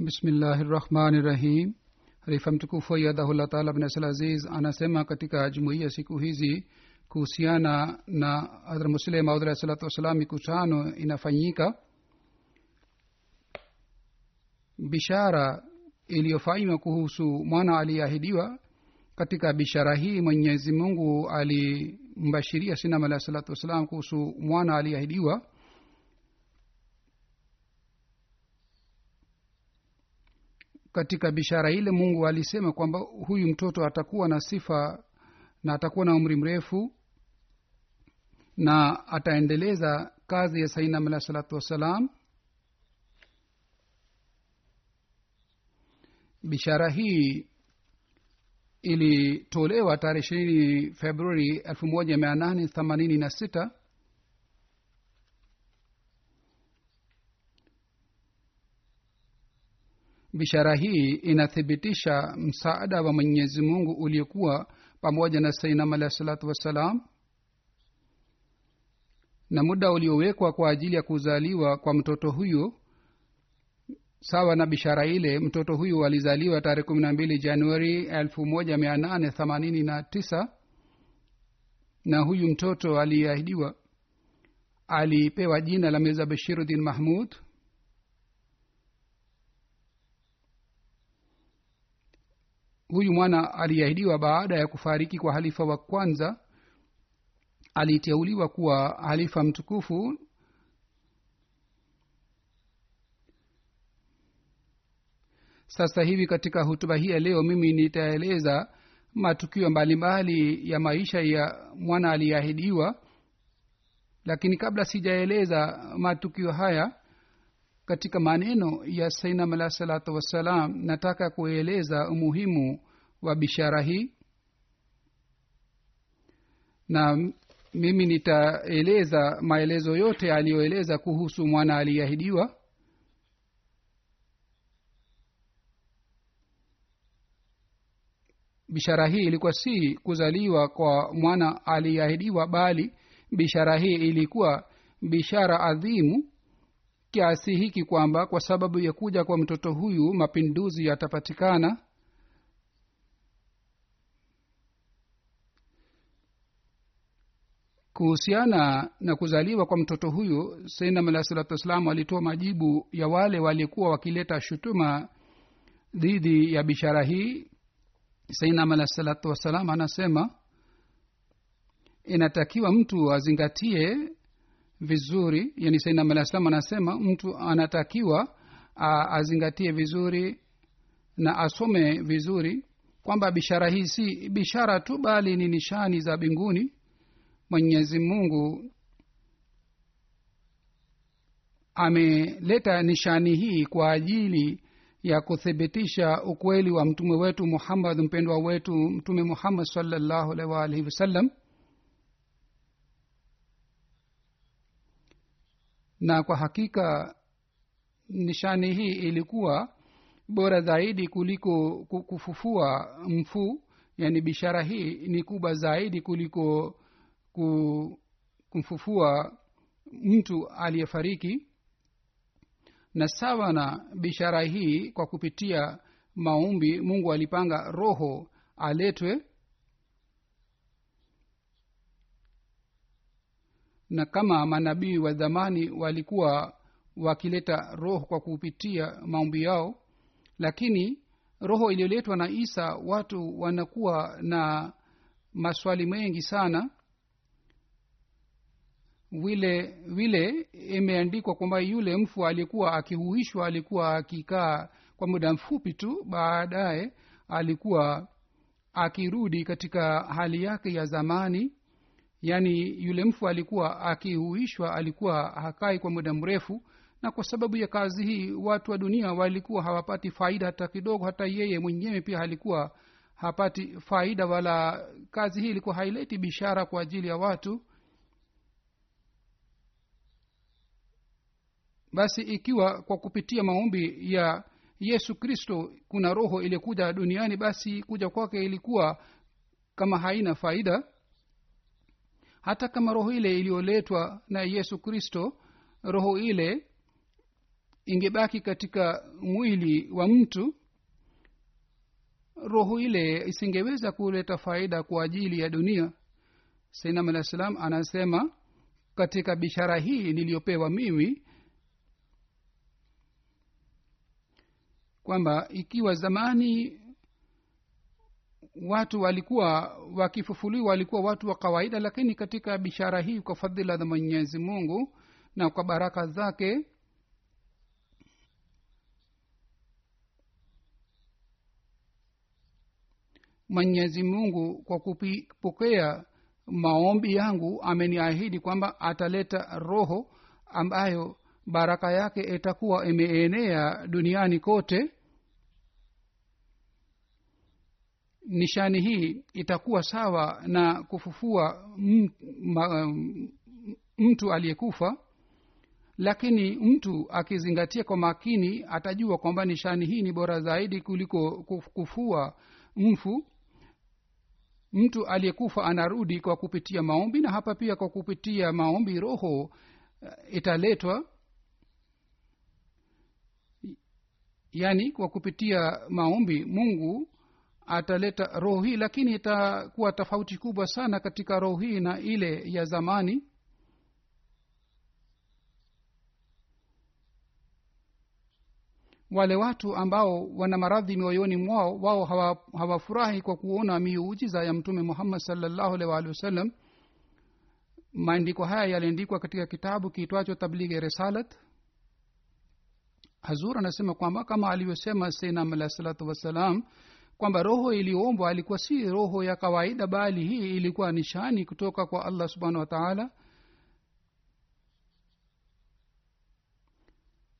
بسم الله الرحمن الرحيم رحمتكم فيا الله تعالى بن سلازيز أنا سيما كتيكا جمعيه سيكو هيزي kuhusiana na hadhrat muslim maud salatu wassalam mikutano inafanyika. Bishara iliyofanywa kuhusu mwana aliyeahidiwa katika bishara hii mwenyezi mungu alimbashiria sinam alahi salatu wassalam kuhusu mwana aliyeahidiwa. Katika bishara ile mungu alisema kwamba huyu mtoto atakuwa na sifa na atakuwa na umri mrefu na ataendeleza kazi ya sainam alahi salatu wassalam. Bishara hii ilitolewa tarehe ishirini februari elfu moja mia nane themanini na sita. Bishara hii inathibitisha msaada wa mwenyezi mungu uliokuwa pamoja na sainam alahi salatu wassalam na muda uliowekwa kwa ajili ya kuzaliwa kwa mtoto huyo sawa na bishara ile mtoto huyu alizaliwa tarehe kumi na mbili januari elfu moja mia nane themanini na tisa na huyu mtoto aliyeahidiwa alipewa jina la mirza bashiruddin mahmud. Huyu mwana aliahidiwa baada ya kufariki kwa halifa wa kwanza aliteuliwa kuwa halifa mtukufu. Sasa hivi katika hutuba hii ya leo mimi nitaeleza matukio mbalimbali ya maisha ya mwana aliyeahidiwa. Lakini kabla sijaeleza matukio haya katika maneno ya sainam alah salatu wassalam nataka kueleza umuhimu wa bishara hii. Na mimi nitaeleza maelezo yote aliyoeleza kuhusu mwana aliyeahidiwa. Bishara hii ilikuwa si kuzaliwa kwa mwana aliyeahidiwa bali bishara hii ilikuwa bishara adhimu kiasi hiki kwamba kwa sababu ya kuja kwa mtoto huyu mapinduzi yatapatikana kuhusiana na kuzaliwa kwa mtoto huyu sainam alah salatu wassalam alitoa majibu ya wale walikuwa wakileta shutuma dhidi ya bishara hii. Sainam alah salatu wassalam anasema inatakiwa mtu azingatie vizuri yani sainam alah salam anasema mtu anatakiwa a, azingatie vizuri na asome vizuri kwamba bishara hii si bishara tu bali ni nishani za mbinguni mwenyezi mungu ameleta nishani hii kwa ajili ya kuthibitisha ukweli wa mtume wetu muhammad mpendwa wetu mtume muhammad salllahu alaihi waalihi wasallam na kwa hakika nishani hii ilikuwa bora zaidi kuliko kufufua mfu. Yani bishara hii ni kubwa zaidi kuliko kumfufua mtu aliyefariki. Na sawa na bishara hii kwa kupitia maumbi mungu alipanga roho aletwe. Na kama manabii wa zamani walikuwa wakileta roho kwa kupitia maombi yao lakini roho iliyoletwa na isa watu wanakuwa na maswali mengi sana vile vile imeandikwa kwamba yule mfu alikuwa akihuishwa alikuwa akikaa kwa muda mfupi tu baadaye alikuwa akirudi katika hali yake ya zamani. Yaani yule mfu alikuwa akihuishwa alikuwa hakai kwa muda mrefu na kwa sababu ya kazi hii watu wa dunia walikuwa hawapati faida hata kidogo hata yeye mwenyewe pia alikuwa hapati faida wala kazi hii ilikuwa haileti bishara kwa ajili ya watu basi ikiwa kwa kupitia maombi ya yesu kristo kuna roho iliyokuja duniani basi kuja kwake ilikuwa kama haina faida. Hata kama roho ile iliyoletwa na yesu kristo roho ile ingebaki katika mwili wa mtu roho ile isingeweza kuleta faida kwa ajili ya dunia. Sainam salam anasema katika bishara hii niliyopewa mimi kwamba ikiwa zamani watu walikuwa wakifufuliwa walikuwa watu wa kawaida lakini katika bishara hii kwa fadhila za mwenyezi mungu na kwa baraka zake mwenyezi mungu kwa kupokea maombi yangu ameniahidi kwamba ataleta roho ambayo baraka yake itakuwa imeenea duniani kote nishani hii itakuwa sawa na kufufua mtu aliyekufa lakini mtu akizingatia kwa makini atajua kwamba nishani hii ni bora zaidi kuliko kufua mfu. Mtu aliyekufa anarudi kwa kupitia maombi na hapa pia kwa kupitia maombi roho uh, italetwa. Yaani kwa kupitia maombi mungu ataleta roho hii lakini itakuwa tofauti kubwa sana katika roho hii na ile ya zamani. Wale watu ambao wana maradhi mioyoni mwao wao hawafurahi hawa kwa kuona miujiza ya mtume muhammad salllahu alih waalihi wasallam. Maandiko haya yaliandikwa katika kitabu kiitwacho tablighi risalat. Hazur anasema kwamba kama alivyosema seinam alahi salatu wassalam kwamba roho iliyoombwa alikuwa si roho ya kawaida bali hii ilikuwa nishani kutoka kwa allah subhanahu wa taala.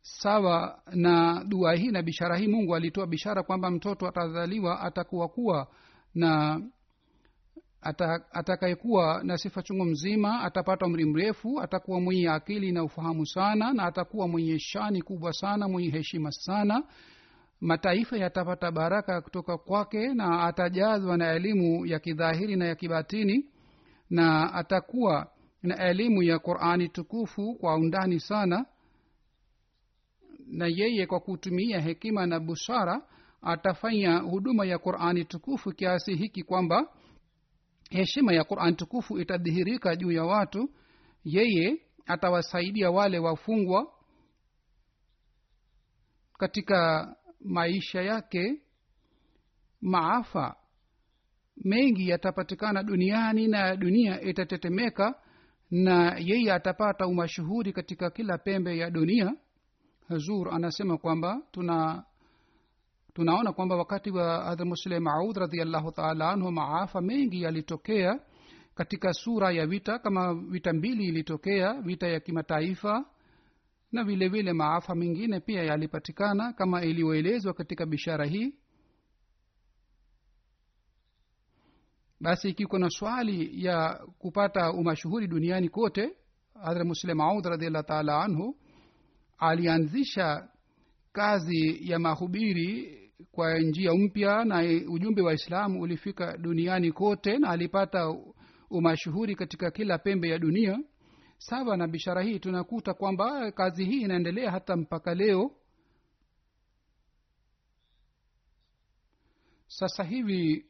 Sawa na dua hii na bishara hii mungu alitoa bishara kwamba mtoto atazaliwa atakuwa kuwa na atakayekuwa na sifa chungu mzima atapata umri mrefu atakuwa mwenye akili na ufahamu sana na atakuwa mwenye shani kubwa sana mwenye heshima sana mataifa yatapata baraka kutoka kwake na atajazwa na elimu ya kidhahiri na ya kibatini na atakuwa na elimu ya qurani tukufu kwa undani sana. Na yeye kwa kutumia hekima na busara atafanya huduma ya qurani tukufu kiasi hiki kwamba heshima ya qurani tukufu itadhihirika juu ya watu. Yeye atawasaidia wale wafungwa katika maisha yake maafa mengi yatapatikana duniani na dunia itatetemeka na yeye atapata umashuhuri katika kila pembe ya dunia. Hazur anasema kwamba tuna tunaona kwamba wakati wa hadhr muslim maud radiallahu taala anhu maafa mengi yalitokea katika sura ya vita kama vita mbili ilitokea vita ya kimataifa na vile vile maafa mengine pia yalipatikana kama ilivyoelezwa katika bishara hii. Basi ikiko na swali ya kupata umashuhuri duniani kote hadhra muslim maud radiallah taala anhu alianzisha kazi ya mahubiri kwa njia mpya na ujumbe wa islamu ulifika duniani kote na alipata umashuhuri katika kila pembe ya dunia sawa na bishara hii tunakuta kwamba kazi hii inaendelea hata mpaka leo. Sasa hivi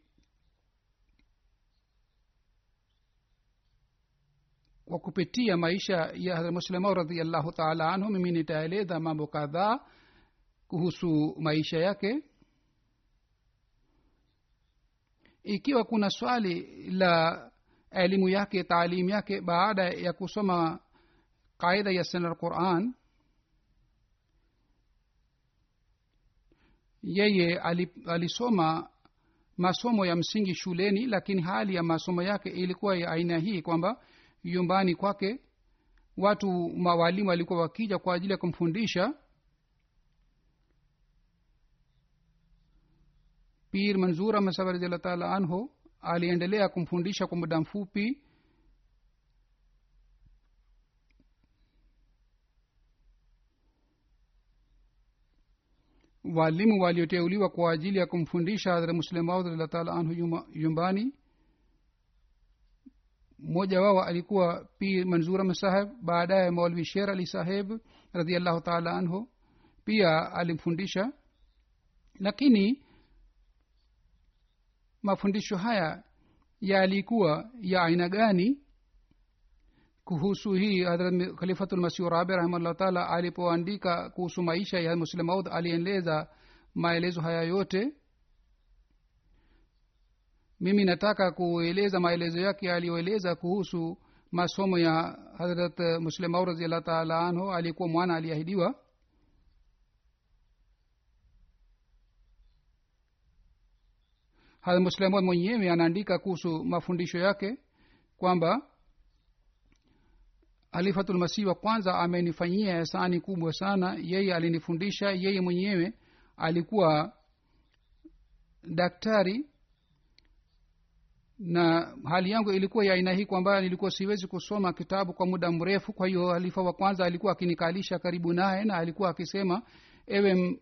kwa kupitia maisha ya muslimau radiallahu taala anhu mimi nitaeleza mambo kadhaa kuhusu maisha yake. Ikiwa kuna swali la elimu yake taalimu yake baada ya kusoma qaida ya sana quran yeye alisoma masomo ya msingi shuleni lakini hali ya masomo yake ilikuwa ya aina hii kwamba nyumbani kwake watu mawalimu walikuwa wakija kwa ajili ya kumfundisha pir manzura ahmad radiallah taala anhu aliendelea kumfundisha kwa muda mfupi. Walimu walioteuliwa kwa ajili ya kumfundisha hadhra muslim maud radiallah taala anhu yumbani mmoja wao alikuwa pir manzur ahmad saheb baadaye maulvi sher ali saheb radiallahu taala anhu. Pia alimfundisha. Lakini mafundisho haya yalikuwa ya aina gani? Kuhusu hii hadrat khalifatulmasihu rabi rahimahullah taala alipoandika kuhusu maisha ya muslim maud alieleza maelezo haya yote. Mimi nataka kueleza maelezo yake aliyoeleza kuhusu masomo ya hadrat muslim maud raziallah taala anhu alikuwa mwana aliahidiwa hadrat mwenyewe anaandika kuhusu mafundisho yake kwamba alifatulmasih wa kwanza amenifanyia hisani kubwa sana. Yeye alinifundisha yeye mwenyewe alikuwa daktari na hali yangu ilikuwa ya aina hii kwamba nilikuwa siwezi kusoma kitabu kwa muda mrefu. Kwa hiyo halifa wa kwanza alikuwa akinikalisha karibu naye na alikuwa akisema ewe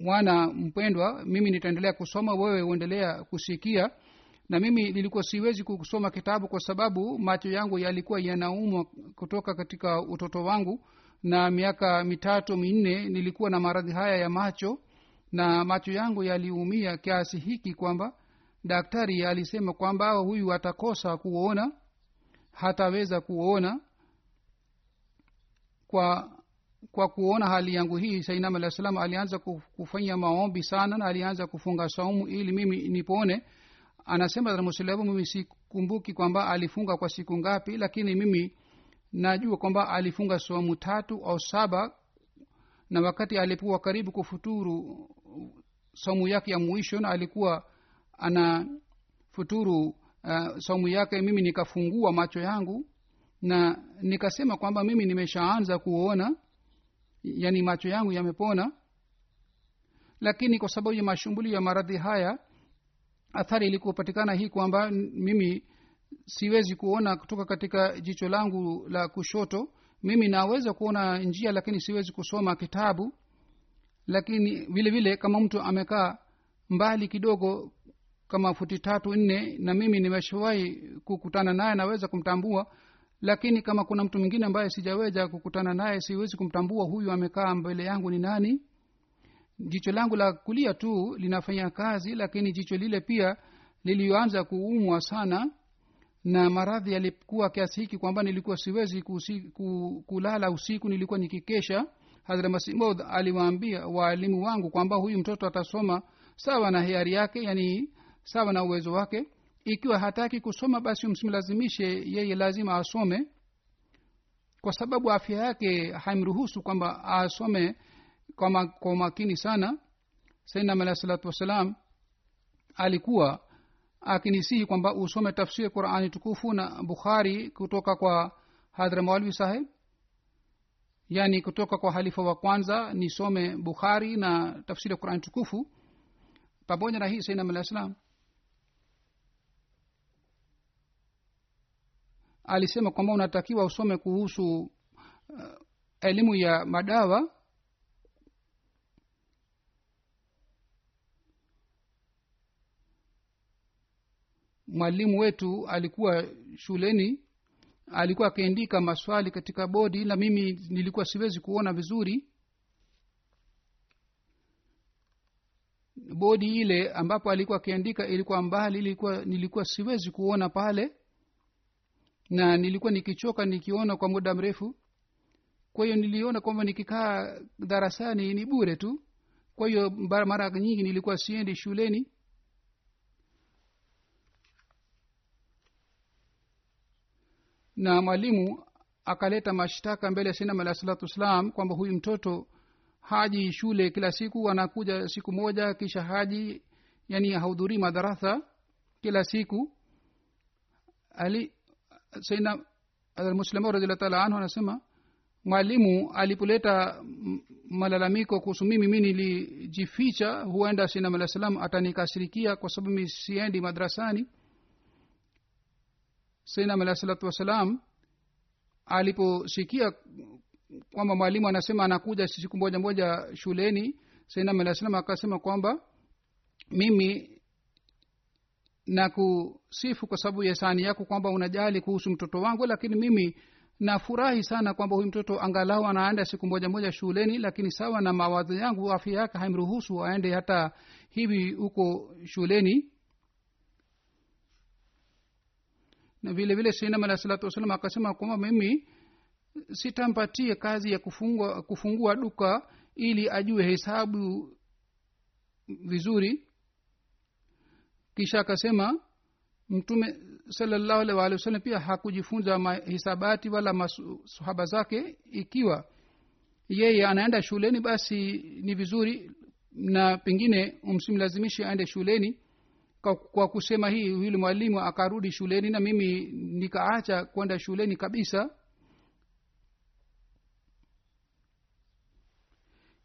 mwana mpendwa mimi nitaendelea kusoma wewe uendelea kusikia. Na mimi nilikuwa siwezi kusoma kitabu kwa sababu macho yangu yalikuwa yanaumwa kutoka katika utoto wangu. Na miaka mitatu minne nilikuwa na maradhi haya ya macho na macho yangu yaliumia kiasi hiki kwamba daktari alisema kwamba huyu atakosa kuona hataweza kuona kwa kwa kuona hali yangu hii sainam alah salam alianza kufanya maombi sana na alianza kufunga saumu ili mimi nipone. Anasema musulamu mimi sikumbuki kwamba alifunga kwa siku ngapi lakini mimi najua kwamba alifunga saumu tatu au saba na wakati alipokuwa karibu kufuturu saumu yake ya mwisho na alikuwa ana futuru uh, saumu yake mimi nikafungua macho yangu na nikasema kwamba mimi nimeshaanza kuona yani macho yangu yamepona. Lakini kwa sababu ya mashumbulio ya maradhi haya athari ilikupatikana hii kwamba mimi siwezi kuona kutoka katika jicho langu la kushoto. Mimi naweza kuona njia lakini siwezi kusoma kitabu. Lakini vile vile kama mtu amekaa mbali kidogo kama futi tatu nne na mimi nimeshawahi kukutana naye naweza kumtambua lakini kama kuna mtu mwingine ambaye sijaweza kukutana naye siwezi kumtambua huyu amekaa mbele yangu ni nani. Jicho langu la kulia tu linafanya kazi lakini jicho lile pia liliyoanza kuumwa sana na maradhi yalikuwa kiasi hiki kwamba nilikuwa siwezi kusi, ku, kulala usiku nilikuwa nikikesha. Masimod aliwaambia waalimu wangu kwamba huyu mtoto atasoma sawa na hiari yake yani sawa na uwezo wake ikiwa hataki kusoma basi msimlazimishe yeye lazima asome. Kwa sababu afya yake haimruhusu kwamba asome kwa, kwa makini sana. Sainam alahi salatu wassalam alikuwa akinisihi kwamba usome tafsiri qurani tukufu na bukhari kutoka kwa hadhra maulvi saheb yaani kutoka kwa halifa wa kwanza nisome bukhari na tafsiri ya qurani tukufu. Pamoja na hii sainam alah salam alisema kwamba unatakiwa usome kuhusu uh, elimu ya madawa. Mwalimu wetu alikuwa shuleni alikuwa akiandika maswali katika bodi na mimi nilikuwa siwezi kuona vizuri. Bodi ile ambapo alikuwa akiandika ilikuwa mbali ilikuwa nilikuwa siwezi kuona pale na nilikuwa nikichoka nikiona kwa muda mrefu. Kwa hiyo niliona kwamba nikikaa darasani ni bure tu. Kwa hiyo mara nyingi nilikuwa siendi shuleni. Na mwalimu akaleta mashtaka mbele ya sinam alah salatu wassalam kwamba huyu mtoto haji shule kila siku anakuja siku moja kisha haji yani hahudhurii madarasa kila siku. Ali saina almuslima radiallahu taala anhu anasema mwalimu alipoleta malalamiko kuhusu mimi mi nilijificha huenda sinam alah salam atanikasirikia kwa sababu mi siendi madrasani. Sainam alah salatu wassalam aliposikia kwamba mwalimu anasema anakuja siku moja moja shuleni sainam alah salam akasema kwamba mimi na kusifu kwa sababu ya sani yako kwamba unajali kuhusu mtoto wangu lakini mimi nafurahi sana kwamba huyu mtoto angalau anaenda siku moja moja shuleni lakini sawa na mawazo yangu afya yake haimruhusu aende hata hivi huko shuleni. Na vile vile sinam alah salatu wasalam akasema kwamba mimi sitampatie kazi ya kufungua, kufungua duka ili ajue hesabu vizuri kisha akasema mtume salallahu alih waalihi pia hakujifunza mahisabati wala masahaba zake. Ikiwa yeye anaenda shuleni basi ni vizuri na pengine msimlazimishi aende shuleni. Kwa, kwa kusema hii yule mwalimu akarudi shuleni na mimi nikaacha kwenda shuleni kabisa.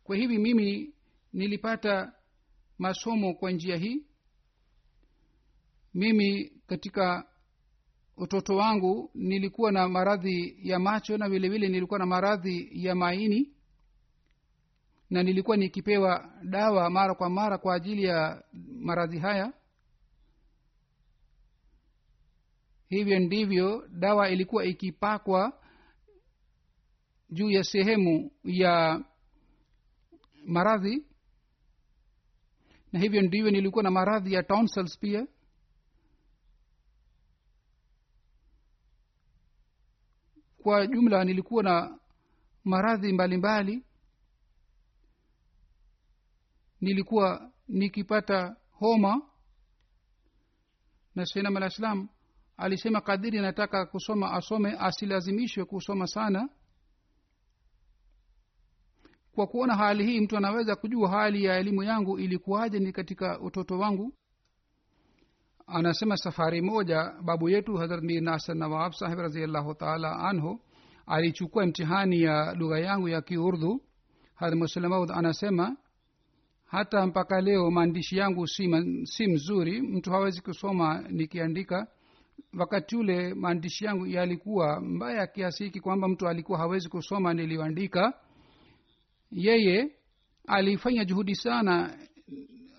Kwa hivi mimi nilipata masomo kwa njia hii mimi katika utoto wangu nilikuwa na maradhi ya macho na vilevile vile nilikuwa na maradhi ya maini. Na nilikuwa nikipewa dawa mara kwa mara kwa ajili ya maradhi haya. Hivyo ndivyo dawa ilikuwa ikipakwa juu ya sehemu ya maradhi. Na hivyo ndivyo nilikuwa na maradhi ya tonsils pia kwa jumla nilikuwa na maradhi mbalimbali. Nilikuwa nikipata homa. Na sainam alah salam alisema kadiri nataka kusoma asome asilazimishwe kusoma sana. Kwa kuona hali hii mtu anaweza kujua hali ya elimu yangu ilikuwaje ni katika utoto wangu anasema safari moja babu yetu harat mir nasir nawab sahib raziallahu taala anhu alichukua mtihani ya lugha yangu ya kiurdhu hadrat muslemaud anasema hata mpaka leo maandishi yangu si, si mzuri. Mtu hawezi kusoma nikiandika. Wakati ule maandishi yangu yalikuwa mbaya kiasi hiki kwamba mtu alikuwa hawezi kusoma niliyoandika. Yeye alifanya juhudi sana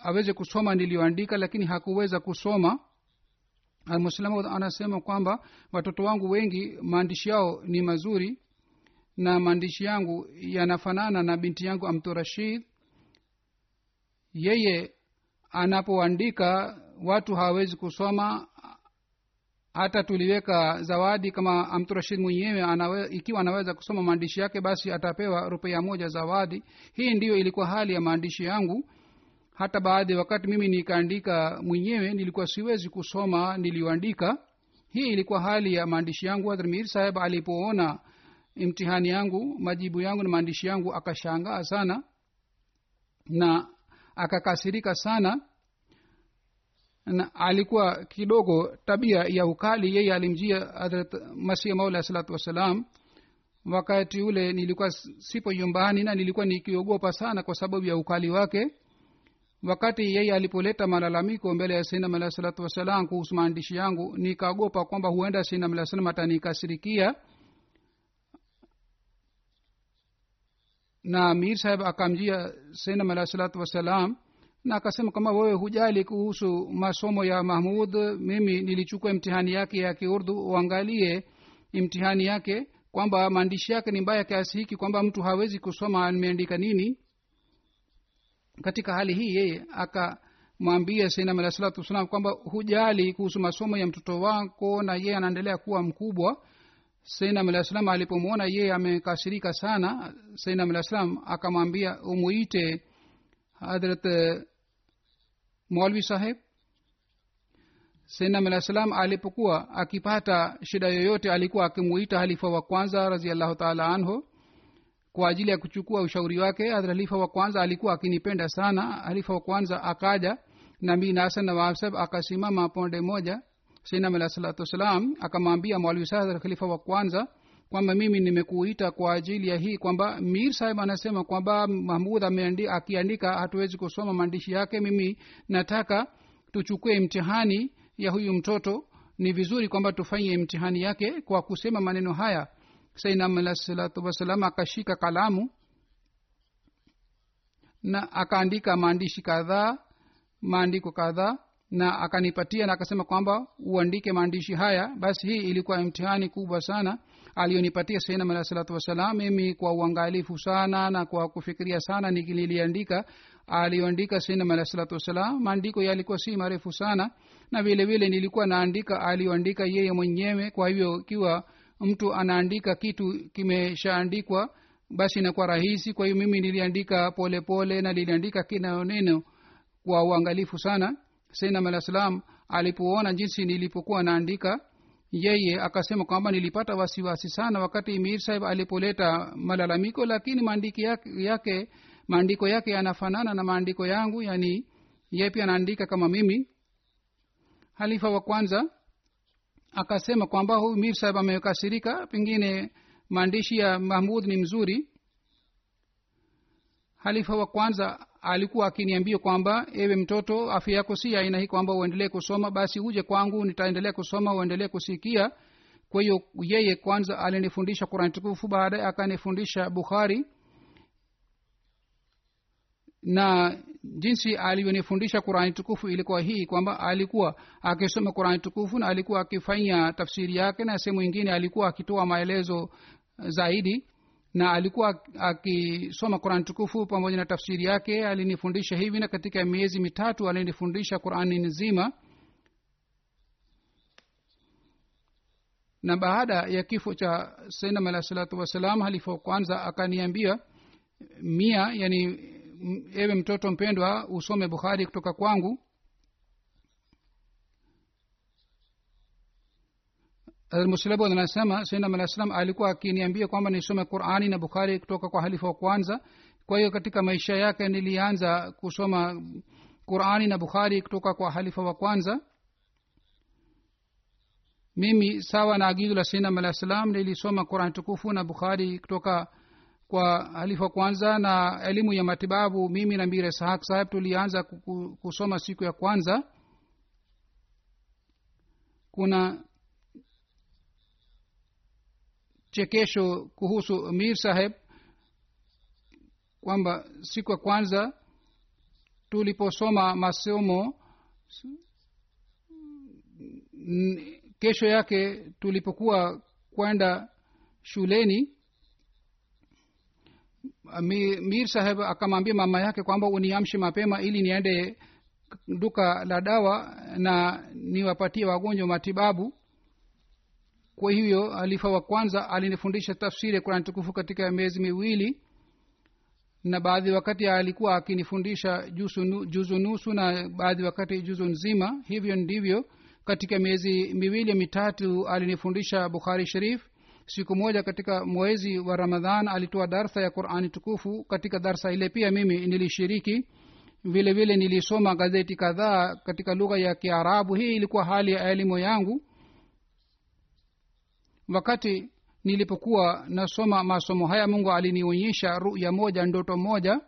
aweze kusoma niliyoandika lakini hakuweza kusoma. Almuslamu anasema kwamba watoto wangu wengi maandishi yao ni mazuri na maandishi yangu yanafanana na binti yangu amtu rashid yeye anapoandika watu hawawezi kusoma. Hata tuliweka zawadi kama amturashid mwenyewe anawe, ikiwa anaweza kusoma maandishi yake basi atapewa rupia moja zawadi. Hii ndiyo ilikuwa hali ya maandishi yangu hata baadhi ya wakati mimi nikaandika mwenyewe nilikuwa siwezi kusoma niliyoandika. Hii ilikuwa hali ya maandishi yangu. Hadhramir saheb alipoona imtihani yangu majibu yangu na maandishi yangu akashangaa sana na akakasirika sana. Na alikuwa kidogo tabia ya ukali. Yeye alimjia hadrat masih maula salatu wassalam. Wakati ule nilikuwa sipo nyumbani na nilikuwa nikiogopa sana kwa sababu ya ukali wake wakati yeye alipoleta malalamiko mbele ya sinam alah salatu wassalam kuhusu maandishi yangu nikaogopa kwamba huenda sinam alah salam atanikasirikia na mir saheb akamjia sinam alah salatu wassalam na akasema kama wewe hujali kuhusu masomo ya mahmud mimi nilichukua mtihani yake ya kiurdu uangalie imtihani yake kwamba maandishi yake ni mbaya kiasi hiki kwamba mtu hawezi kusoma ameandika nini katika hali hii yeye akamwambia sainam alah salatu wassalam kwamba hujali kuhusu masomo ya mtoto wako na yeye anaendelea kuwa mkubwa. Sainam alah salam alipomwona yeye amekasirika sana sainam alah salam akamwambia umuite hadrat mwalwi saheb sainam alah salam alipokuwa akipata shida yoyote alikuwa akimuita halifa wa kwanza raziallahu taala anhu kwa ajili ya kuchukua ushauri wake. Halifa wa kwanza alikuwa akinipenda sana. Halifa wa kwanza akaja nabii nasan nawab akasimama ponde moja. Sinam alah salatu wassalam akamwambia saheb khalifa wa kwanza kwamba mimi nimekuita kwa ajili ya hii kwamba mir saheb anasema kwamba mahmud akiandika hatuwezi kusoma maandishi yake. Mimi nataka tuchukue mtihani ya huyu mtoto. Ni vizuri kwamba tufanye mtihani yake kwa kusema maneno haya sainam alah salatu akashika kalamu na akaandika maandishi kadhaa maandiko kadhaa na akanipatia na akasema kwamba uandike maandishi haya. Basi hii ilikuwa mtihani kubwa sana aliyonipatia sainam alah salatu wassalam. Mimi kwa uangalifu sana na kwa kufikiria sana niliandika aliyoandika sainam alah salatu wassalam. Maandiko yalikuwa si marefu sana na vile nilikuwa naandika aliyoandika yeye mwenyewe. Kwa hivyo ikiwa mtu anaandika kitu kimeshaandikwa basi inakuwa rahisi. Kwa hiyo mimi niliandika polepole pole, na niliandika kila kwa uangalifu sana. Sainam salam alipoona jinsi nilipokuwa naandika yeye akasema kwamba nilipata wasiwasi sana wakati mir sahib alipoleta malalamiko lakini maandiko yake maandiko yake yanafanana na maandiko yangu yani yeye pia anaandika kama mimi. Halifa wa kwanza akasema kwamba huyu mir sahib amekasirika pengine maandishi ya mahmud ni mzuri. Halifa wa kwanza alikuwa akiniambia kwamba ewe mtoto afya yako si aina hii kwamba uendelee kusoma basi uje kwangu nitaendelea kusoma uendelee kusikia. Kwa hiyo yeye kwanza alinifundisha kurani tukufu baadaye akanifundisha bukhari na jinsi alivyonifundisha qurani tukufu ilikuwa hii kwamba alikuwa akisoma qurani tukufu na alikuwa akifanya tafsiri yake na sehemu ingine alikuwa akitoa maelezo zaidi na alikuwa akisoma qurani tukufu pamoja na tafsiri yake alinifundisha hivi na katika miezi mitatu alinifundisha qurani nzima. Na baada ya kifo cha sainam alahi salatu wassalam halifa kwanza akaniambia mia yani ewe mtoto mpendwa usome bukhari kutoka kwangu. Muslabod anasema sainam alah salam alikuwa akiniambia kwamba nisome qurani na bukhari kutoka kwa halifa wa kwanza. Kwa hiyo katika maisha yake nilianza kusoma qurani na bukhari kutoka kwa halifa wa kwanza. Mimi sawa na agizo la sainam alah salam nilisoma qurani tukufu na bukhari kutoka kwa halifa kwanza na elimu ya matibabu mimi na mbire sahak sahab tulianza kusoma siku ya kwanza. Kuna chekesho kuhusu mir saheb kwamba siku ya kwanza tuliposoma masomo kesho yake tulipokuwa kwenda shuleni mir saheb akamwambia mama yake kwamba uniamshe mapema ili niende duka la dawa na niwapatie wagonjwa matibabu. Kwa hivyo alifa wa kwanza alinifundisha tafsiri ya kurani tukufu katika miezi miwili na baadhi wakati alikuwa akinifundisha juzu nusu na baadhi wakati juzu nzima. Hivyo ndivyo katika miezi miwili mitatu alinifundisha bukhari sharif siku moja katika mwezi wa ramadhan alitoa darsa ya qurani tukufu. Katika darsa ile pia mimi nilishiriki. Vile vile nilisoma gazeti kadhaa katika lugha ya kiarabu. Hii ilikuwa hali ya elimu yangu. Wakati nilipokuwa nasoma masomo haya mungu alinionyesha ruya moja ndoto moja.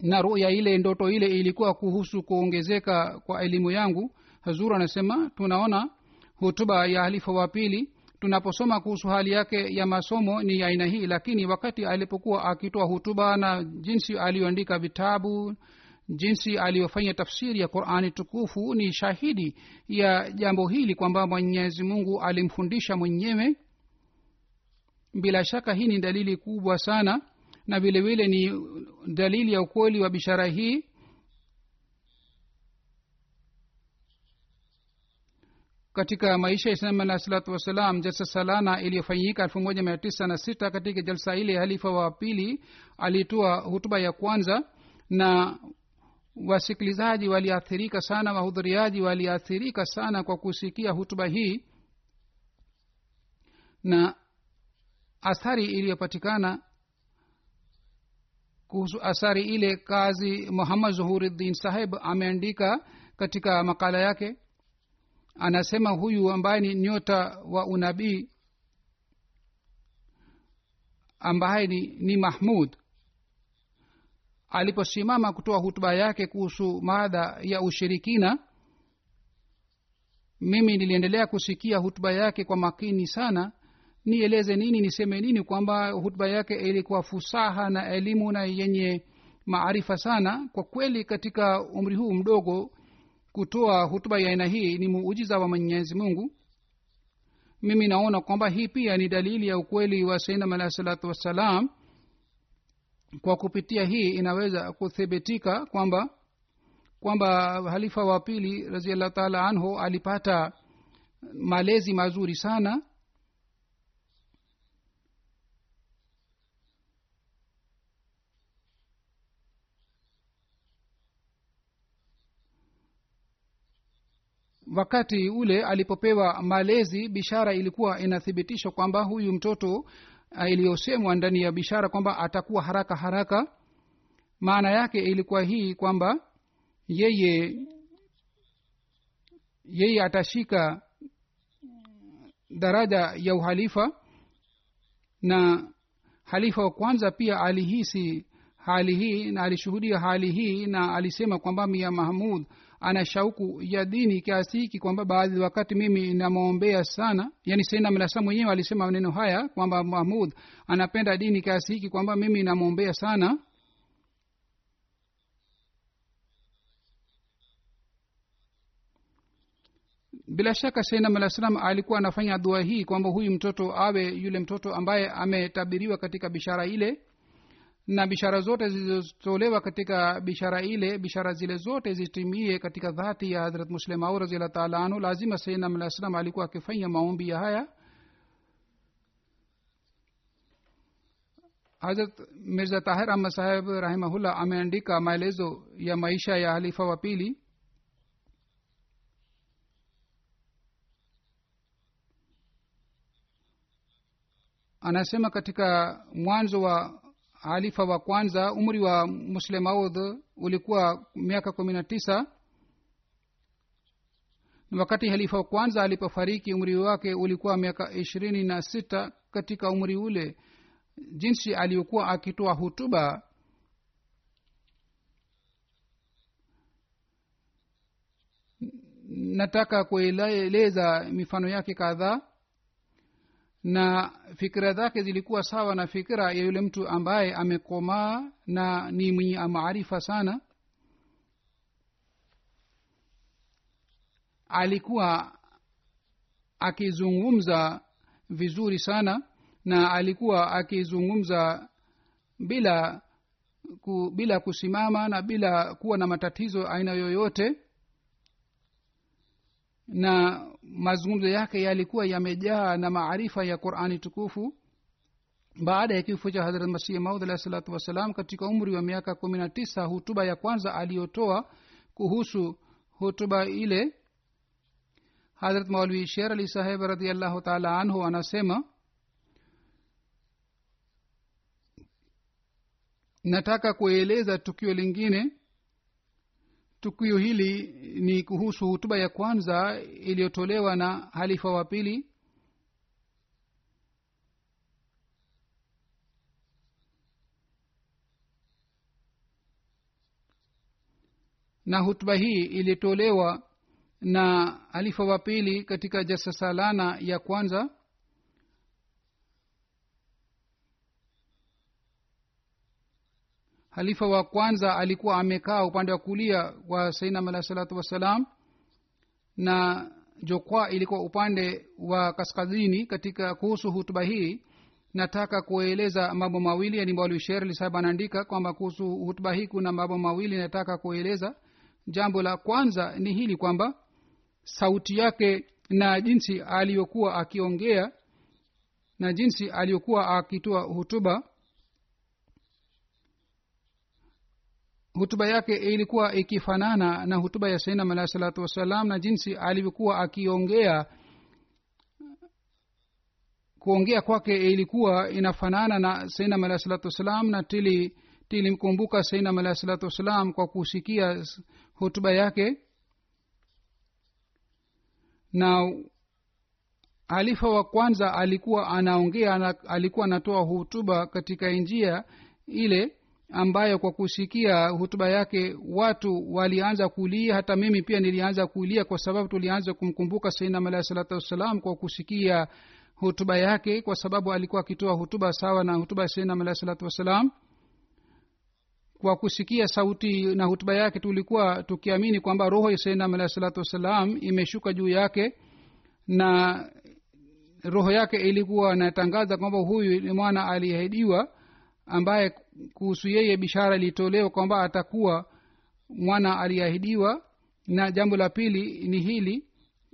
Na ruya ile ndoto ile ilikuwa kuhusu kuongezeka kwa elimu yangu. Hazuru anasema tunaona hutuba ya halifa wa pili tunaposoma kuhusu hali yake ya masomo ni aina hii lakini wakati alipokuwa akitoa hutuba na jinsi aliyoandika vitabu jinsi aliyofanya tafsiri ya qurani tukufu ni shahidi ya jambo hili kwamba mwenyezi mungu alimfundisha mwenyewe. Bila shaka hii ni dalili kubwa sana na vile vile ni dalili ya ukweli wa bishara hii katika maisha islam alah salatu wassalam jalsa salana iliyofanyika elfu moja mia tisa na sita katika jalsa ile halifa wa pili alitoa hutuba ya kwanza na wasikilizaji waliathirika sana wahudhuriaji waliathirika sana kwa kusikia hutuba hii na athari iliyopatikana kuhusu athari ile kazi muhammad zuhuruddin saheb ameandika katika makala yake anasema huyu ambaye ni nyota wa unabii ambaye ni, ni mahmud. Aliposimama kutoa hutuba yake kuhusu madha ya ushirikina mimi niliendelea kusikia hutuba yake kwa makini sana. Nieleze nini niseme nini kwamba hutuba yake ilikuwa fusaha na elimu na yenye maarifa sana. Kwa kweli katika umri huu mdogo kutoa hutuba ya aina hii ni muujiza wa mwenyezi mungu. Mimi naona kwamba hii pia ni dalili ya ukweli wa sainam alahi salatu wassalam. Kwa kupitia hii inaweza kuthibitika kwamba kwamba halifa wa pili raziallahu taala anhu alipata malezi mazuri sana wakati ule alipopewa malezi bishara ilikuwa inathibitishwa kwamba huyu mtoto uh, iliyosemwa ndani ya bishara kwamba atakuwa haraka haraka maana yake ilikuwa hii kwamba yeye yeye atashika daraja ya uhalifa na halifa wa kwanza pia alihisi hali hii na alishuhudia hali hii na alisema kwamba mia mahmud ana shauku ya dini kiasi hiki kwamba baadhi wakati mimi namwombea sana yani saina mlasa mwenyewe alisema maneno haya kwamba mahmud anapenda dini kiasi hiki kwamba mimi namwombea sana. Bila shaka sainam alah salam alikuwa anafanya dua hii kwamba huyu mtoto awe yule mtoto ambaye ametabiriwa katika bishara ile na bishara zote zilizotolewa katika bishara ile bishara zile zote zitimie katika dhati ya hadrat muslim au raziallah taala anhu. Lazima saidna alah salam alikuwa akifanya maombi ya haya. Hazrat mirza tahir ahmad saheb rahimahullah ameandika maelezo ya maisha ya halifa wa pili. Anasema katika mwanzo wa halifa wa kwanza umri wa muslim audh ulikuwa miaka kumi na tisa. Wakati halifa wa kwanza alipofariki umri wake ulikuwa miaka ishirini na sita katika umri ule. Jinsi aliyokuwa akitoa hutuba. Nataka kueleza mifano yake kadhaa na fikira zake zilikuwa sawa na fikira ya yule mtu ambaye amekomaa na ni mwenye maarifa sana. Alikuwa akizungumza vizuri sana na alikuwa akizungumza bila ku, bila kusimama na bila kuwa na matatizo aina yoyote na mazungumzo yake yalikuwa yamejaa na maarifa ya qurani tukufu. Baada ya kifo cha hadrat masihi maud alahi salatu wassalam katika umri wa miaka kumi na tisa hutuba ya kwanza aliyotoa kuhusu hutuba ile hadrat maulvi sher ali saheb radiallahu taala anhu anasema nataka kueleza tukio lingine tukio hili ni kuhusu hutuba ya kwanza iliyotolewa na halifa wa pili. Na hutuba hii ilitolewa na halifa wa pili katika jasasalana ya kwanza halifa wa kwanza alikuwa amekaa upande wa kulia wa sainam alahi salatu wassalam na jokwa ilikuwa upande wa kaskazini katika kuhusu hutuba hii. Nataka kueleza mambo mawili yani maulwi sherli sahib anaandika kwamba kuhusu hutuba hii kuna mambo mawili nataka kueleza. Jambo la kwanza ni hili kwamba sauti yake na jinsi aliyokuwa akiongea na jinsi aliyokuwa akitoa hutuba hutuba yake ilikuwa ikifanana na hutuba ya sainam alahi salatu wassalam na jinsi alivyokuwa akiongea kuongea kwake ilikuwa inafanana na sainam alahi salatu wassalam na tili tilimkumbuka sainam alahi salatu wassalam kwa kusikia hutuba yake. Na halifa wa kwanza alikuwa anaongea alikuwa anatoa hutuba katika njia ile ambayo kwa kusikia hutuba yake watu walianza kulia. Hata mimi pia nilianza kulia kwa sababu tulianza kumkumbuka sainam alahi salatu wassalam kwa kusikia hutuba yake kwa sababu alikuwa akitoa hutuba sawa na hutuba ya sainam alahi salatu wassalam. Kwa kusikia sauti na hutuba yake tulikuwa tukiamini kwamba roho ya sainam alahi salatu wassalam imeshuka juu yake na roho yake ilikuwa natangaza kwamba huyu ni mwana aliyeahidiwa ambaye kuhusu yeye bishara ilitolewa kwamba atakuwa mwana aliyeahidiwa. Na jambo la pili ni hili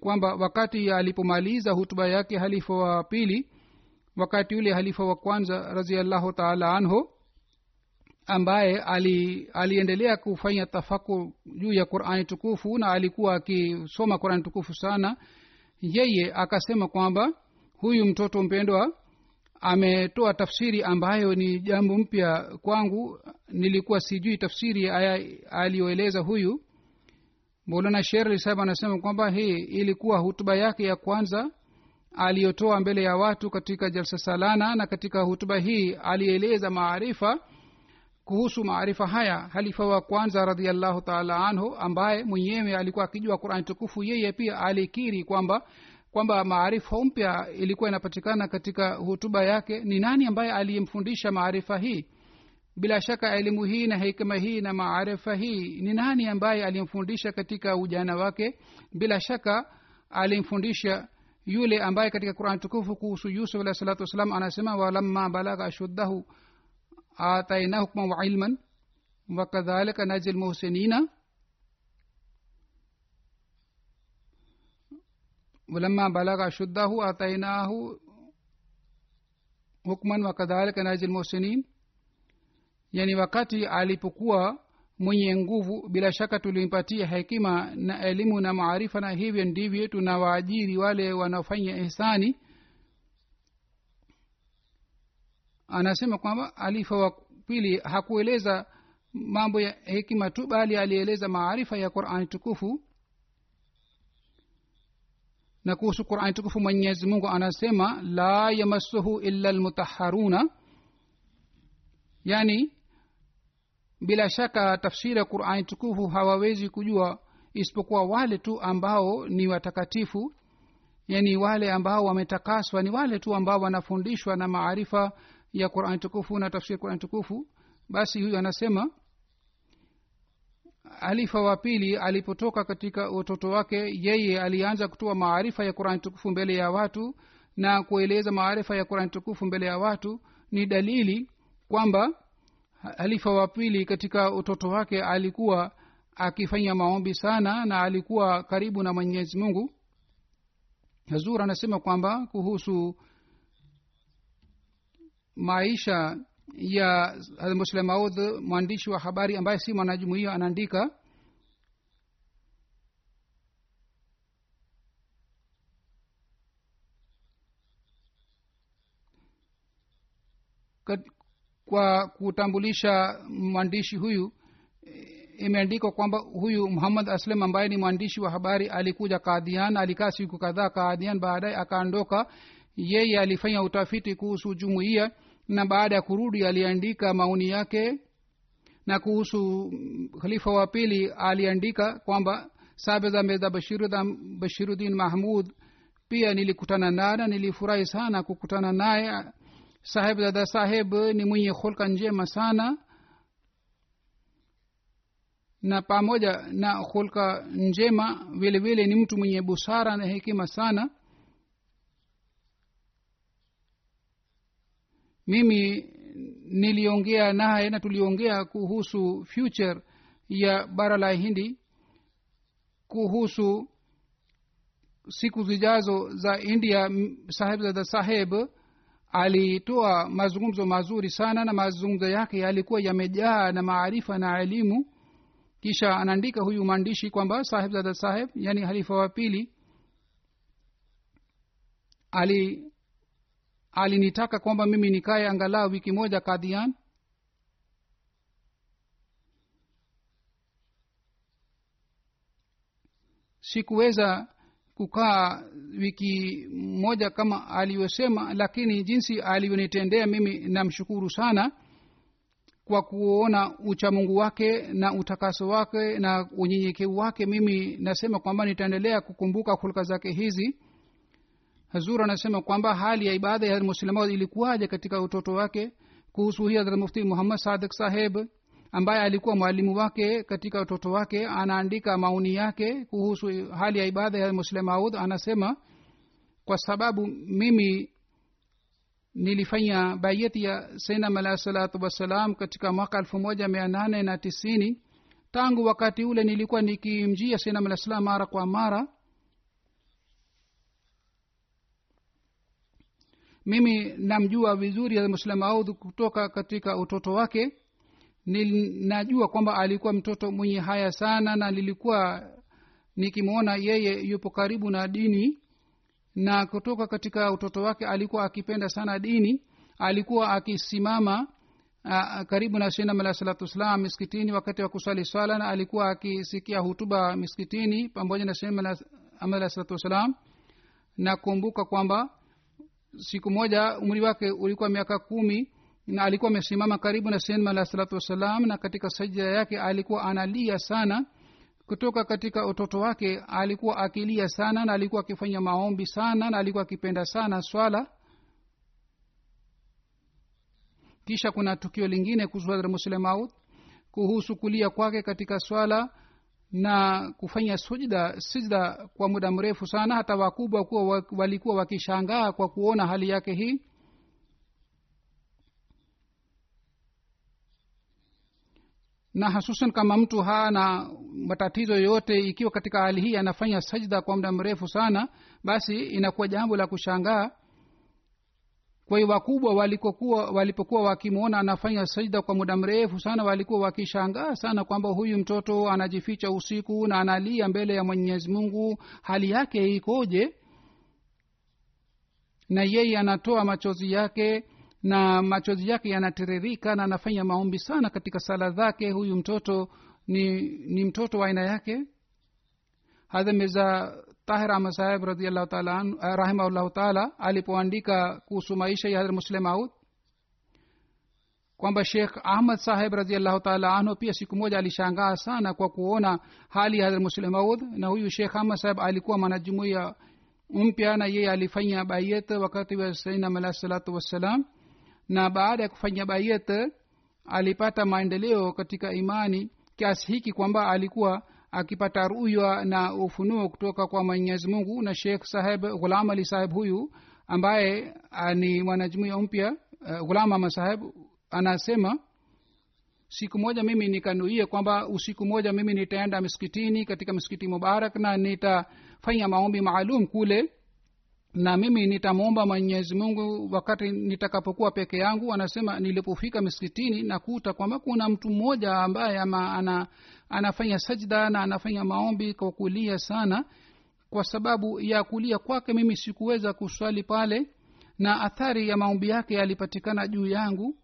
kwamba wakati alipomaliza hutuba yake halifa wa pili wakati yule halifa wa kwanza raziallahu taala anhu ambaye ali, aliendelea kufanya tafakur juu ya qurani tukufu na alikuwa akisoma qurani tukufu sana yeye akasema kwamba huyu mtoto mpendwa ametoa tafsiri ambayo ni jambo mpya kwangu. Nilikuwa sijui tafsiri aliyoeleza huyu. Molana sherli sahib anasema kwamba hii ilikuwa hutuba yake ya kwanza aliyotoa mbele ya watu katika jalsa salana na katika hutuba hii alieleza maarifa kuhusu maarifa haya. Halifa wa kwanza radiallahu taala anhu ambaye mwenyewe alikuwa akijua qurani tukufu yeye pia alikiri kwamba kwamba maarifa mpya ilikuwa inapatikana katika hutuba yake ni nani ambaye aliyemfundisha maarifa hii? Bila shaka elimu hii na hikma hii na maarifa hii ni nani ambaye alimfundisha katika ujana wake? Bila shaka alimfundisha yule ambaye katika qurani tukufu kuhusu yusuf alahi salatu wassalam anasema walamma balagha ashuddahu atainahu hukman wa ilman wakadhalika naji lmuhsinina ولما بلغ أشده آتيناه hukman wakadhalika naji lmuhsinin yani wakati alipokuwa mwenye nguvu bila shaka tulimpatia hekima na elimu na maarifa na hivyo ndivyo tunawaajiri wale wanaofanya ihsani anasema kwamba alifa wa pili hakueleza mambo ya hekima tu bali alieleza maarifa ya qurani tukufu na kuhusu qurani tukufu mwenyezi mungu anasema la yamassuhu illa lmutaharuna yani bila shaka tafsiri ya qurani tukufu hawawezi kujua isipokuwa wale tu ambao ni watakatifu. Yani wale ambao wametakaswa ni wale tu ambao wanafundishwa na maarifa ya qurani tukufu na tafsiri qurani tukufu. Basi huyu anasema halifa wa pili alipotoka katika utoto wake yeye alianza kutoa maarifa ya qurani tukufu mbele ya watu na kueleza maarifa ya kurani tukufu mbele ya watu. Ni dalili kwamba halifa wa pili katika utoto wake alikuwa akifanya maombi sana na alikuwa karibu na mwenyezi mungu. Hazur anasema kwamba kuhusu maisha ya muslim maud mwandishi wa habari ambaye si mwanajumuia anaandika kwa kutambulisha mwandishi huyu imeandikwa kwamba huyu muhammad aslam ambaye ni mwandishi wa habari alikuja kadhian alikaa siku kadhaa kadhian baadaye akaondoka. Yeye alifanya utafiti kuhusu jumuiya na baada ya kurudi aliandika maoni yake na kuhusu khalifa wa pili aliandika kwamba sabeza meza bashirudin mahmud pia nilikutana naye na nilifurahi sana kukutana naye. Saheb dada saheb ni mwenye hulka njema sana. Na pamoja na hulka njema vile vile ni mtu mwenye busara na hekima sana mimi niliongea naye na tuliongea kuhusu future ya bara la hindi kuhusu siku zijazo za india saheb zada saheb alitoa mazungumzo mazuri sana na mazungumzo yake yalikuwa yamejaa na maarifa na elimu. Kisha anaandika huyu mwandishi kwamba saheb zada saheb yani halifa wa pili ali alinitaka kwamba mimi nikae angalau wiki moja kadhian sikuweza kukaa wiki moja kama alivyosema lakini jinsi alivyonitendea mimi namshukuru sana kwa kuona uchamungu wake na utakaso wake na unyenyekevu wake. Mimi nasema kwamba nitaendelea kukumbuka hulka zake hizi hazur anasema kwamba hali ya ibada ya muslimaud ilikuwaje katika utoto wake? Kuhusu hii hadrat mufti muhammad sadik saheb ambaye alikuwa mwalimu wake katika utoto wake anaandika maoni yake kuhusu hali ya ibada ya muslimaud anasema kwa sababu mimi nilifanya bayeti ya senam alahi salatu wassalam katika mwaka elfu moja mia nane na tisini tangu wakati ule nilikuwa nikimjia senam alah salam mara kwa mara mimi namjua vizuri muslim maud kutoka katika utoto wake. Ninajua kwamba alikuwa mtoto mwenye haya sana na nilikuwa nikimwona yeye yupo karibu na dini. Na kutoka katika utoto wake alikuwa akipenda sana dini. Alikuwa akisimama a, karibu na shinam alah salatu wassalam miskitini wakati wa kusali swala na alikuwa akisikia hutuba miskitini pamoja na shinam alah salatu wassalam nakumbuka kwamba siku moja umri wake ulikuwa miaka kumi na alikuwa amesimama karibu na senma alah salatu wassalam na katika sajida yake alikuwa analia sana. Kutoka katika utoto wake alikuwa akilia sana na alikuwa akifanya maombi sana na alikuwa akipenda sana swala. Kisha kuna tukio lingine kuhusu hadhra muslemaud kuhusu kulia kwake katika swala na kufanya sujda sijda kwa muda mrefu sana hata wakubwa kuwa walikuwa wakishangaa kwa kuona hali yake hii. Na hasusan kama mtu hana matatizo yoyote ikiwa katika hali hii anafanya sajda kwa muda mrefu sana basi inakuwa jambo la kushangaa kwa hiyo wakubwa walikokuwa walipokuwa wakimwona anafanya sajda kwa muda mrefu sana walikuwa wakishangaa sana kwamba huyu mtoto anajificha usiku na analia mbele ya mwenyezi mungu. Hali yake ikoje? Na yeye anatoa machozi yake na machozi yake yanatiririka na anafanya maombi sana katika sala zake. Huyu mtoto ni ni mtoto wa aina yake. Hadha tahir ahmad saheb rahimahullahu taala alipoandika kuhusu maisha ya hadhra muslim maud kwamba shekh ahmad saheb radiallahu taala anhu pia siku moja alishangaa sana kwa kuona hali ya hadhra muslim maud na huyu shekh ahmad saheb alikuwa mwanajumuia mpya na yeye alifanya bayet wakati wa sainam alahi salatu wassalam na baada ya kufanya bayet alipata maendeleo katika imani kiasi hiki kwamba alikuwa akipata ruya na ufunuo kutoka kwa mwenyezi mungu na shekh saheb ghulam ali saheb huyu ambaye ni mwanajumuia mpya uh, ghulam ama saheb anasema siku moja mimi nikanuia kwamba usiku moja mimi nitaenda msikitini katika msikiti mubarak na nitafanya maombi maalum kule na mimi nitamwomba mwenyezi mungu wakati nitakapokuwa peke yangu. Anasema nilipofika miskitini nakuta kwamba kuna mtu mmoja ambaye ama ana, anafanya sajda na anafanya maombi kwa kulia sana. Kwa sababu ya kulia kwake mimi sikuweza kuswali pale na athari ya maombi yake yalipatikana juu yangu.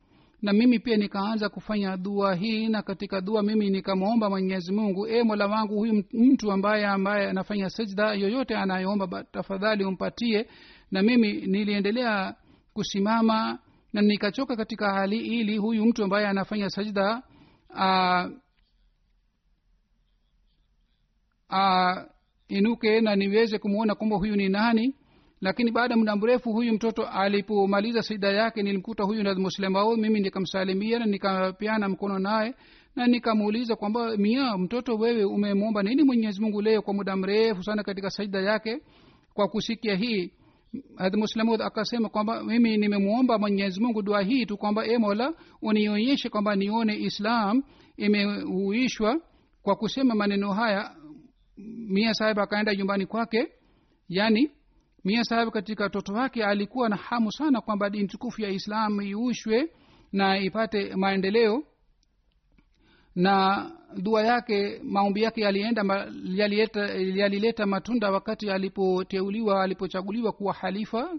Na mimi pia nikaanza kufanya dua hii na katika dua mimi nikamwomba mwenyezi mungu e mola wangu huyu mtu ambaye ambaye anafanya sajda yoyote anayeomba tafadhali umpatie. Na mimi niliendelea kusimama na nikachoka katika hali ili huyu mtu ambaye anafanya sajda uh, uh, inuke na niweze kumwona kwamba huyu ni nani. Lakini baada ya muda mrefu huyu mtoto alipomaliza sida yake nilimkuta huyu muslemau mimi nikamsalimia na nikapeana mkono naye na nikamuuliza kwamba mia mtoto wewe umemwomba nini mwenyezi mungu leo kwa muda mrefu sana katika sajida yake? Kwa kusikia hii muslemud akasema kwamba mimi nimemwomba mwenyezi mungu dua hii tu kwamba e mola unionyeshe kwamba nione islam imehuishwa kwa kusema maneno haya mia sahib akaenda nyumbani kwake yani mia sahib katika watoto wake alikuwa na hamu sana kwamba dini tukufu ya islam iushwe na ipate maendeleo. Na dua yake maombi yake yalienda yalileta matunda wakati alipoteuliwa alipochaguliwa kuwa halifa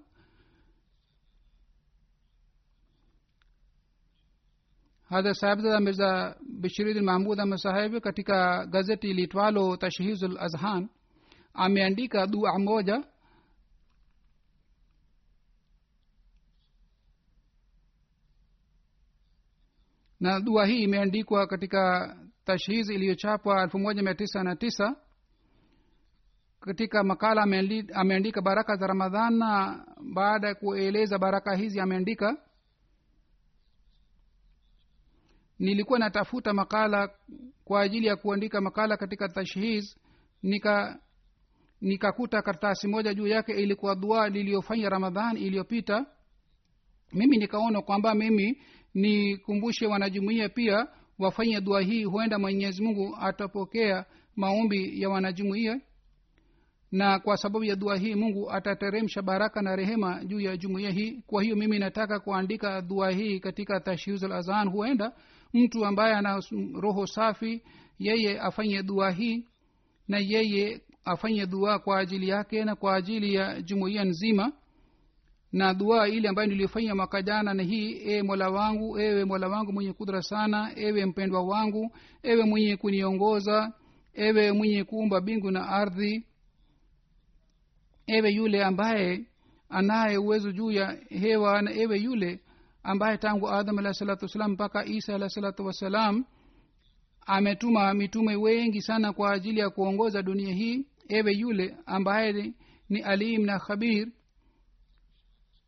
hadha sahibzada mirza bishiruddin mahmud ahmed saheb katika gazeti litwalo tashhizul azhan ameandika dua moja na dua hii imeandikwa katika tashhiz iliyochapwa elfu moja mia tisa na tisa katika makala ameandika baraka za ramadhan na baada ya kueleza baraka hizi ameandika nilikuwa natafuta makala kwa ajili ya kuandika makala katika tashhiz nika nikakuta karatasi moja juu yake ilikuwa dua liliyofanya ramadhan iliyopita. Mimi nikaona kwamba mimi nikumbushe wanajumuia pia wafanye dua hii huenda mwenyezi mungu atapokea maombi ya wanajumuia. Na kwa sababu ya dua hii mungu atateremsha baraka na rehema juu ya jumuia hii. Kwa hiyo mimi nataka kuandika dua hii katika tashhizul azan huenda mtu ambaye ana roho safi yeye afanye dua hii na yeye afanye dua kwa ajili yake na kwa ajili ya jumuiya nzima. Na dua ile ambayo nilifanya mwaka jana na hii e mola wangu ewe mola wangu mwenye kudra sana ewe mpendwa wangu ewe mwenye kuniongoza ewe mwenye kuumba bingu na ardhi ewe yule ambaye anaye uwezo juu ya hewa na ewe yule ambaye tangu adam alahi salatu wassalam mpaka isa alahi salatu wassalam ametuma mitume wengi sana kwa ajili ya kuongoza dunia hii ewe yule ambaye ni alim na khabir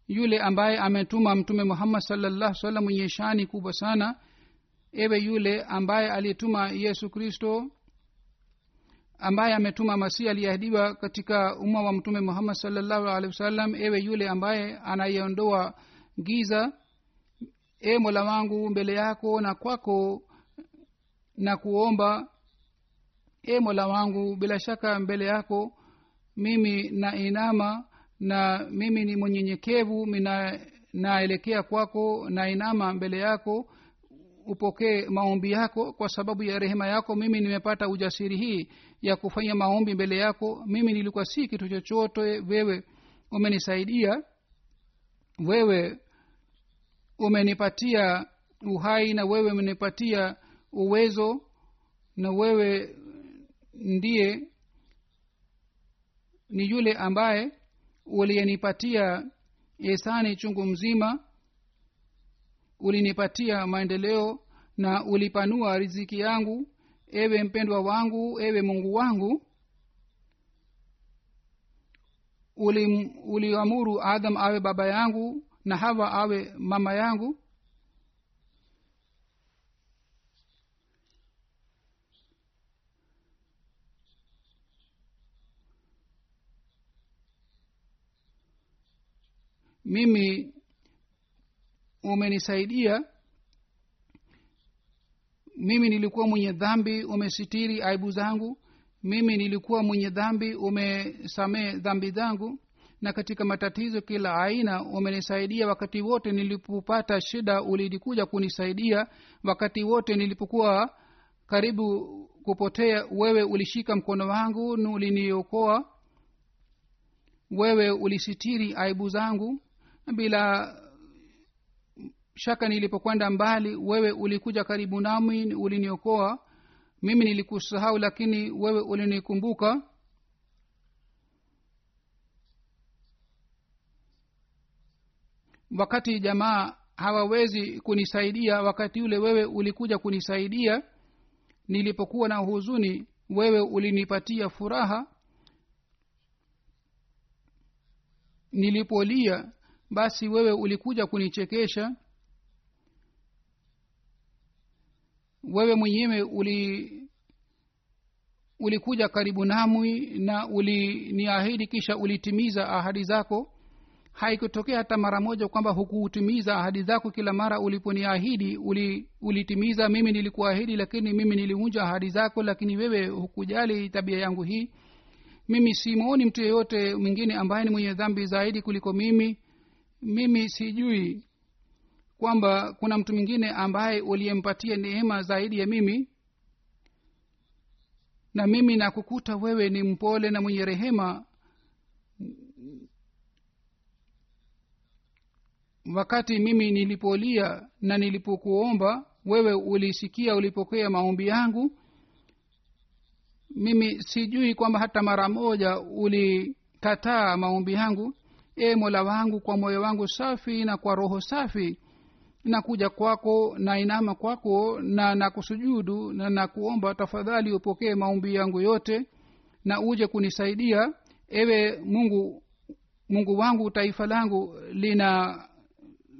yule ambaye ametuma mtume muhammad salllah salam mwenye shani kubwa sana ewe yule ambaye aliyetuma yesu kristo ambaye ametuma masihi aliyeahidiwa katika umma wa mtume muhammad salllahu alehi wasallam ewe yule ambaye anayeondoa giza e mola wangu mbele yako na kwako na kuomba. E mola wangu bila shaka mbele yako mimi na inama na mimi ni mwenyenyekevu naelekea kwako na inama mbele yako upokee maombi yako. Kwa sababu ya rehema yako mimi nimepata ujasiri hii ya kufanya maombi mbele yako. Mimi nilikuwa si kitu chochote wewe umenisaidia. Wewe umenipatia uhai na wewe umenipatia uwezo na wewe ndiye ni yule ambaye uliyenipatia esani chungu mzima ulinipatia maendeleo na ulipanua riziki yangu ewe mpendwa wangu ewe mungu wangu. Uliamuru uli adam awe baba yangu na hawa awe mama yangu. Mimi umenisaidia. Mimi nilikuwa mwenye dhambi umesitiri aibu zangu. Mimi nilikuwa mwenye dhambi umesamee dhambi zangu na katika matatizo kila aina umenisaidia wakati wote nilipopata shida ulikuja kunisaidia wakati wote nilipokuwa karibu kupotea. Wewe ulishika mkono wangu uliniokoa wewe ulisitiri aibu zangu. Bila shaka nilipokwenda mbali wewe ulikuja karibu nami uliniokoa. Mimi nilikusahau lakini wewe ulinikumbuka wakati jamaa hawawezi kunisaidia wakati ule wewe ulikuja kunisaidia nilipokuwa na huzuni wewe ulinipatia furaha. Nilipolia basi wewe ulikuja kunichekesha. Wewe mwenyewe uli ulikuja karibu namwi na uliniahidi kisha ulitimiza ahadi zako haikutokea hata mara moja kwamba hukutimiza ahadi zako kila mara uliponiahidi. Uli, ulitimiza mimi nilikuahidi lakini mimi niliunja ahadi zako lakini wewe hukujali tabia yangu hii. Mimi simwoni mtu yeyote mwingine ambaye ni mwenye dhambi zaidi kuliko mimi. Mimi sijui kwamba kuna mtu mwingine ambaye uliyempatia neema zaidi ya mimi. Na mimi nakukuta wewe ni mpole na mwenye rehema wakati mimi nilipolia na nilipokuomba wewe ulisikia ulipokea maombi yangu mimi sijui kwamba hata mara moja ulikataa maombi yangu. E mola wangu kwa moyo wangu safi na kwa roho safi nakuja kwako na inama kwako na nakusujudu na nakuomba tafadhali upokee maombi yangu yote na uje kunisaidia. Ewe mungu mungu wangu taifa langu lina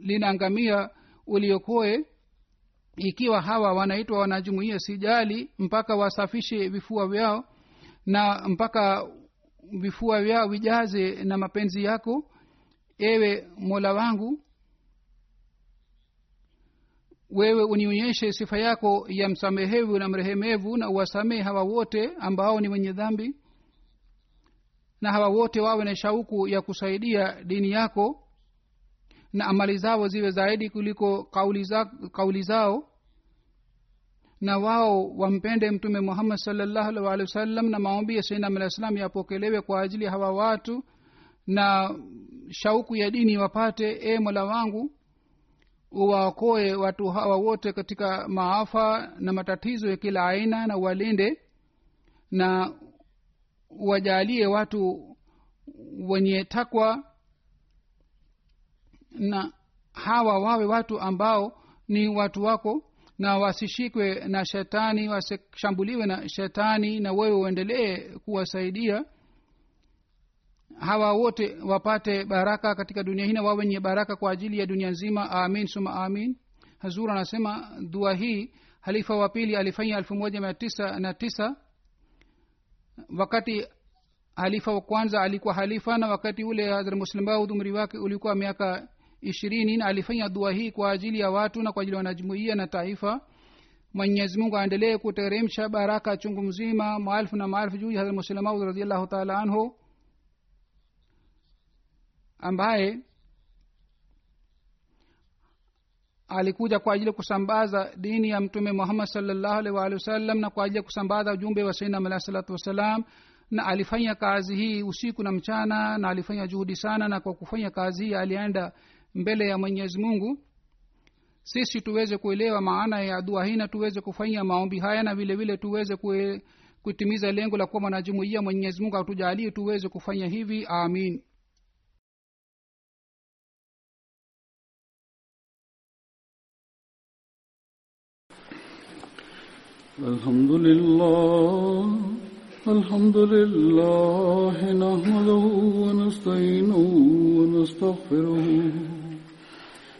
linaangamia uliokoe ikiwa hawa wanaitwa wanajumuia sijali mpaka wasafishe vifua vyao na mpaka vifua vyao vijaze na mapenzi yako ewe mola wangu. Wewe unionyeshe sifa yako ya msamehevu na mrehemevu na uwasamehe hawa wote ambao ni wenye dhambi na hawa wote wawe na shauku ya kusaidia dini yako na amali zao ziwe zaidi kuliko kauli, za, kauli zao. Na wao wampende mtume muhammad salllahu alih walihi wasallam na maombi ya sainam alah salam yapokelewe kwa ajili ya hawa watu na shauku ya dini wapate e mola wangu uwaokoe watu hawa wote katika maafa na matatizo ya kila aina na uwalinde na wajalie watu wenye takwa na hawa wawe watu ambao ni watu wako na wasishikwe na shetani wasishambuliwe na shetani na wewe uendelee kuwasaidia. Hawa wote wapate baraka katika dunia hii na wawe wenye baraka kwa ajili ya dunia nzima. Amin suma amin. Hazur anasema dua hii halifa wa pili alifanya elfu moja mia tisa na tisa. Wakati halifa wa kwanza alikuwa halifa na wakati ule hazrat muslim baud umri wake ulikuwa miaka ishirini na alifanya dua hii kwa ajili ya watu na kwa ajili ya wanajumuia na taifa. Mwenyezi mungu aendelee kuteremsha baraka chungu mzima maelfu na maelfu juu ya muslemaud radiallahu taala anhu ambaye alikuja kwa ajili ya kusambaza dini ya mtume muhammad salllahu alih waalihi wasallam na kwa ajili ya kusambaza ujumbe wa sainam alahi salatu wassalam. Na alifanya kazi hii usiku na mchana na alifanya juhudi sana na kwa kufanya kazi hii alienda mbele ya mwenyezi mungu sisi tuweze kuelewa maana ya dua hii na tuweze kufanya maombi haya na vile vile tuweze kue, kutimiza lengo la kuwa mwanajumuia mwenyezi mungu atujalie tuweze kufanya hivi amin الحمد لله الحمد لله نحمده ونستعينه ونستغفره